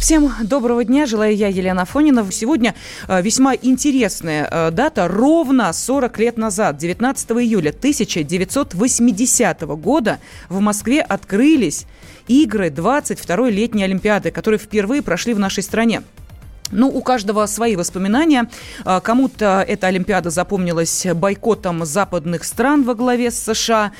Всем доброго дня. Желаю я, Елена Фонина. Сегодня э, весьма интересная э, дата. Ровно 40 лет назад, 19 июля 1980 года, в Москве открылись игры 22-й летней Олимпиады, которые впервые прошли в нашей стране. Ну, у каждого свои воспоминания. А, кому-то эта Олимпиада запомнилась бойкотом западных стран во главе с США.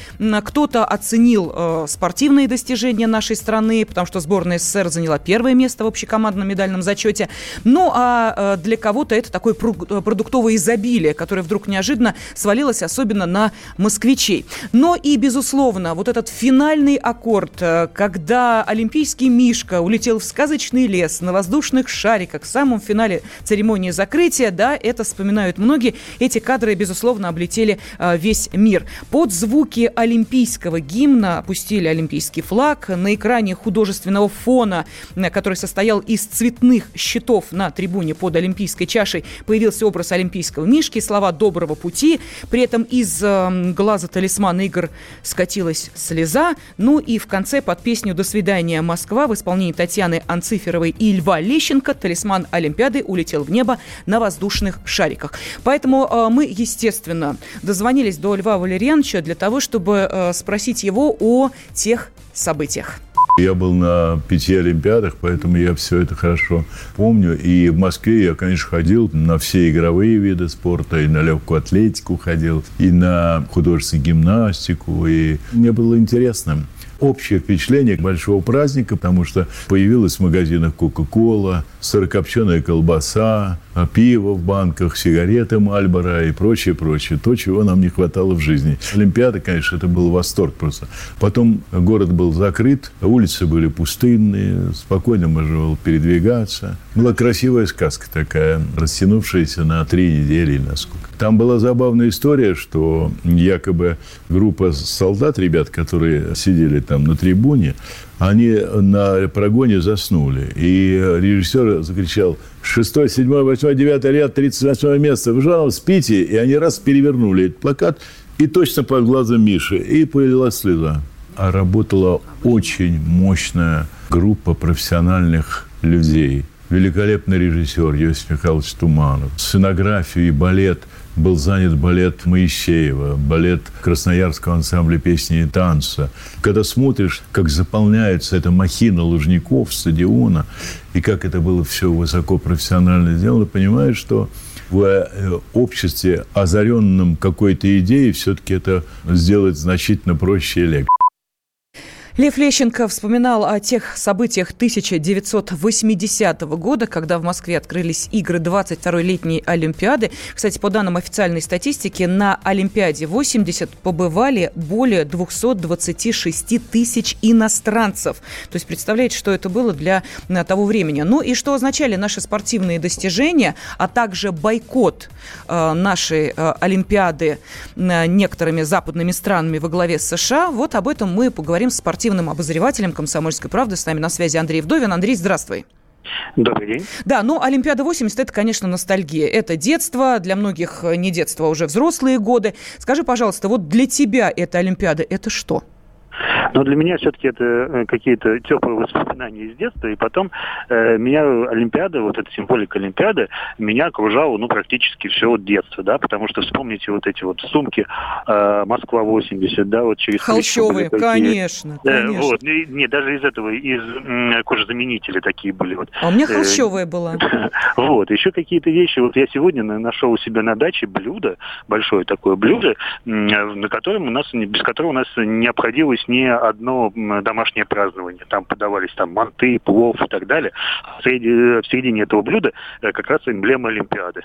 Кто-то оценил э, спортивные достижения нашей страны, потому что сборная СССР заняла первое место в общекомандном медальном зачете. Ну, а э, для кого-то это такое продуктовое изобилие, которое вдруг неожиданно свалилось особенно на москвичей. Но и, безусловно, вот этот финальный аккорд, э, когда олимпийский Мишка улетел в сказочный лес на воздушных шариках с самом финале церемонии закрытия, да, это вспоминают многие. Эти кадры, безусловно, облетели э, весь мир. Под звуки олимпийского гимна опустили олимпийский флаг. На экране художественного фона, который состоял из цветных щитов на трибуне под олимпийской чашей, появился образ олимпийского мишки, слова «доброго пути». При этом из э, глаза талисмана игр скатилась слеза. Ну и в конце под песню «До свидания, Москва» в исполнении Татьяны Анциферовой и Льва Лещенко талисман Олимпиады улетел в небо на воздушных шариках. Поэтому э, мы, естественно, дозвонились до Льва Валерьяновича для того, чтобы э, спросить его о тех событиях. Я был на пяти Олимпиадах, поэтому я все это хорошо помню. И в Москве я, конечно, ходил на все игровые виды спорта, и на легкую атлетику ходил, и на художественную гимнастику. И мне было интересно общее впечатление большого праздника, потому что появилась в магазинах Кока-Кола, сырокопченая колбаса, пиво в банках, сигареты Мальбора и прочее, прочее. То, чего нам не хватало в жизни. Олимпиада, конечно, это был восторг просто. Потом город был закрыт, улицы были пустынные, спокойно можно было передвигаться. Была красивая сказка такая, растянувшаяся на три недели или на сколько. Там была забавная история, что якобы группа солдат, ребят, которые сидели там на трибуне, они на прогоне заснули. И режиссер закричал, шестой, седьмой, восьмой, девятый ряд, тридцать восьмое место. Вы что, спите? И они раз перевернули этот плакат, и точно под глазом Миши, и полилась слеза. А работала очень мощная группа профессиональных людей. Великолепный режиссер Йосиф Михайлович Туманов. Сценографию и балет – был занят балет Моисеева, балет Красноярского ансамбля песни и танца. Когда смотришь, как заполняется эта махина лужников, стадиона, и как это было все высоко профессионально сделано, понимаешь, что в э, обществе, озаренном какой-то идеей, все-таки это сделать значительно проще и легче. Лев Лещенко вспоминал о тех событиях 1980 года, когда в Москве открылись игры 22-й летней Олимпиады. Кстати, по данным официальной статистики, на Олимпиаде 80 побывали более 226 тысяч иностранцев. То есть представляете, что это было для того времени. Ну и что означали наши спортивные достижения, а также бойкот э, нашей э, Олимпиады э, некоторыми западными странами во главе с США. Вот об этом мы поговорим с спортивными спортивным обозревателем «Комсомольской правды». С нами на связи Андрей Вдовин. Андрей, здравствуй. Добрый день. Да, ну, Олимпиада 80 – это, конечно, ностальгия. Это детство, для многих не детство, а уже взрослые годы. Скажи, пожалуйста, вот для тебя эта Олимпиада – это что? – но для меня все-таки это э, какие-то теплые воспоминания из детства. И потом э, меня Олимпиада, вот эта символика Олимпиады, меня окружала, ну, практически все от детства, да, потому что вспомните вот эти вот сумки э, Москва-80, да, вот через... Холщовые, конечно, э, конечно. Вот, и, не, даже из этого, из м, кожезаменителей такие были. Вот. А у меня холщовая э, была. Вот, еще какие-то вещи. Вот я сегодня нашел у себя на даче блюдо, большое такое блюдо, на котором у нас, без которого у нас не обходилось ни одно домашнее празднование. Там подавались там манты, плов и так далее. А среди, в середине этого блюда как раз эмблема Олимпиады.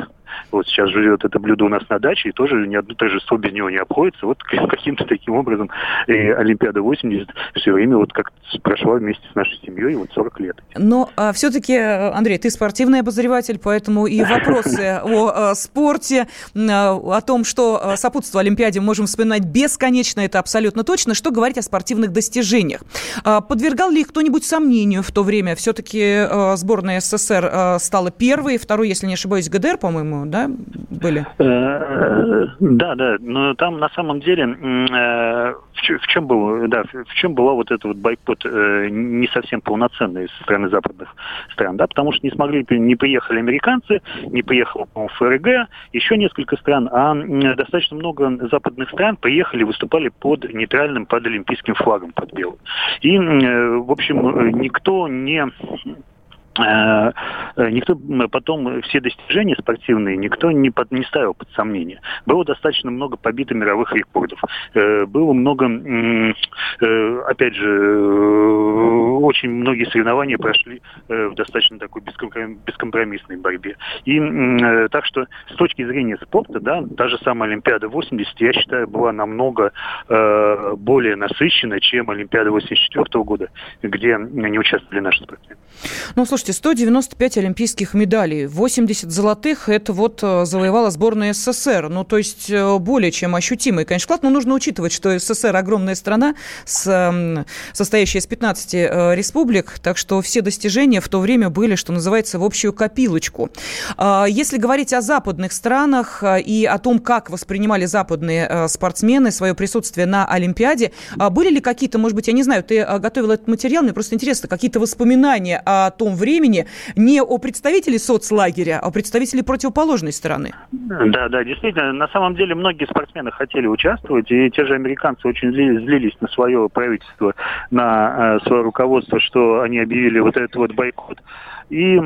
Вот сейчас живет это блюдо у нас на даче, и тоже ни одно торжество без него не обходится. Вот каким-то таким образом и Олимпиада 80 все время вот как прошла вместе с нашей семьей вот 40 лет. Но а, все-таки, Андрей, ты спортивный обозреватель, поэтому и вопросы о э, спорте, о том, что сопутствовало Олимпиаде, можем вспоминать бесконечно, это абсолютно точно. Что говорить о спортивных достижениях? А, подвергал ли кто-нибудь сомнению в то время? Все-таки сборная СССР стала первой, второй, если не ошибаюсь, ГДР, по-моему, да, были? Э, да, да, но там на самом деле в чем был, да, в чем была вот эта вот бойкот э, не совсем полноценный со стороны западных стран, да, потому что не смогли, не приехали американцы, не приехал ФРГ, еще несколько стран, а достаточно много западных стран приехали, выступали под нейтральным, под олимпийским флагом, под белым. И, э, в общем, э, никто не никто потом все достижения спортивные никто не, под, не ставил под сомнение. Было достаточно много побито мировых рекордов. Э, было много, опять же, очень многие соревнования прошли в достаточно такой бескомпромиссной борьбе. И так что с точки зрения спорта, да, та же самая Олимпиада 80, я считаю, была намного более насыщена, чем Олимпиада 84 года, где не участвовали наши спортсмены. Ну, слушай, Слушайте, 195 олимпийских медалей, 80 золотых – это вот э, завоевала сборная СССР. Ну, то есть э, более чем ощутимый, конечно, вклад. Но нужно учитывать, что СССР – огромная страна, с, состоящая из 15 э, республик, так что все достижения в то время были, что называется, в общую копилочку. А, если говорить о западных странах и о том, как воспринимали западные спортсмены свое присутствие на Олимпиаде, а были ли какие-то, может быть, я не знаю, ты готовил этот материал, мне просто интересно, какие-то воспоминания о том времени, времени не о представителе соцлагеря, а о представителе противоположной стороны. Да, да, действительно. На самом деле многие спортсмены хотели участвовать, и те же американцы очень злились на свое правительство, на э, свое руководство, что они объявили вот этот вот бойкот. И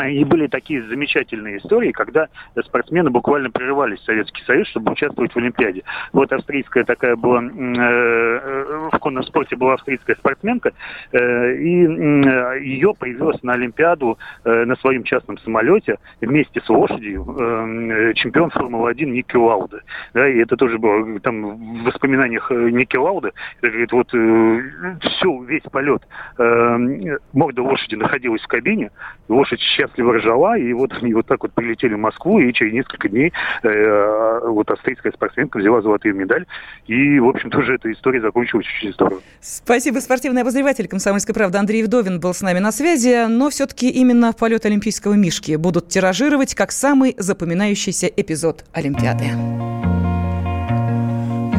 и были такие замечательные истории, когда спортсмены буквально прерывались в Советский Союз, чтобы участвовать в Олимпиаде. Вот австрийская такая была, э, в конном спорте была австрийская спортсменка, э, и э, ее привез на Олимпиаду э, на своем частном самолете вместе с лошадью э, чемпион Формулы-1 Ники Лауда. Да, и это тоже было там в воспоминаниях э, Ники Лауда, говорит, вот э, все, весь полет, э, морда лошади находилась в кабине, лошадь счастливо ржала, и вот они вот так вот прилетели в Москву, и через несколько дней э, вот австрийская спортсменка взяла золотую медаль, и, в общем, тоже эта история закончилась очень здорово. Спасибо. Спортивный обозреватель «Комсомольской правды» Андрей Вдовин был с нами на связи, но все-таки именно полет Олимпийского мишки будут тиражировать как самый запоминающийся эпизод Олимпиады.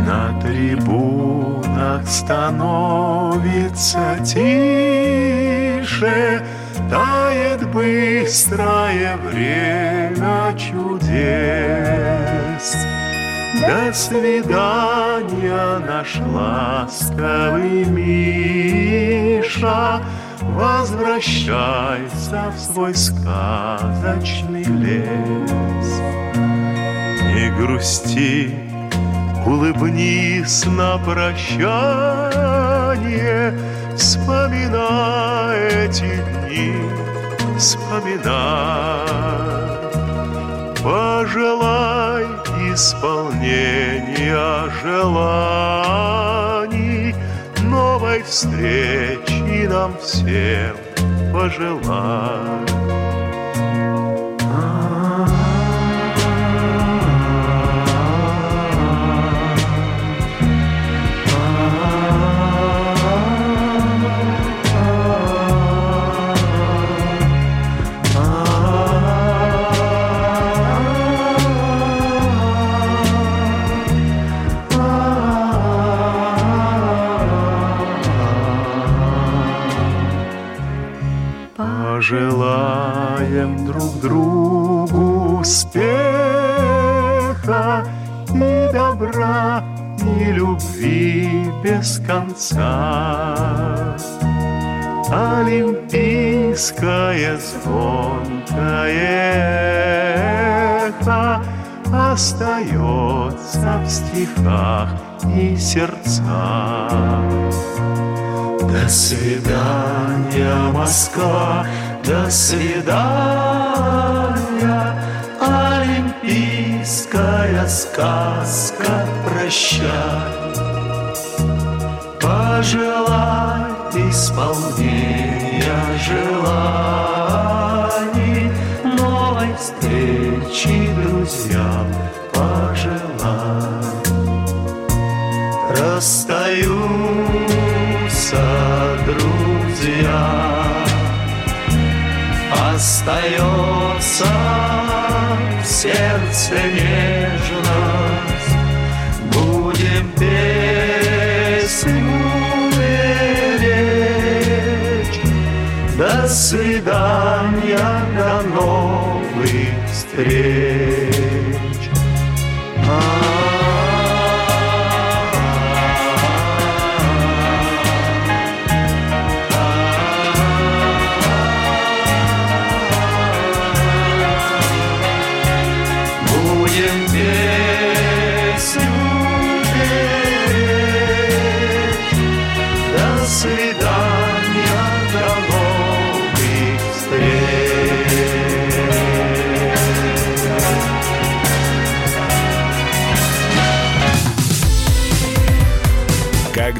На трибунах становится тише, Тает быстрое время чудес. До свидания, наш ласковый Миша, Возвращайся в свой сказочный лес. Не грусти, улыбнись на прощание, Вспоминай эти дни, вспоминай. Пожелай исполнения желаний, Новой встречи нам всем пожелай. Желаем друг другу успеха и добра, и любви без конца. Олимпийское звонкое эхо остается в стихах и сердцах. До свидания, Москва, до свидания, Олимпийская сказка, прощай. Пожелай исполнения желаний, Новой встречи друзьям пожелай. Расстаются друзья, Остается в сердце нежность, Будем песню беречь. До свидания, до новых встреч.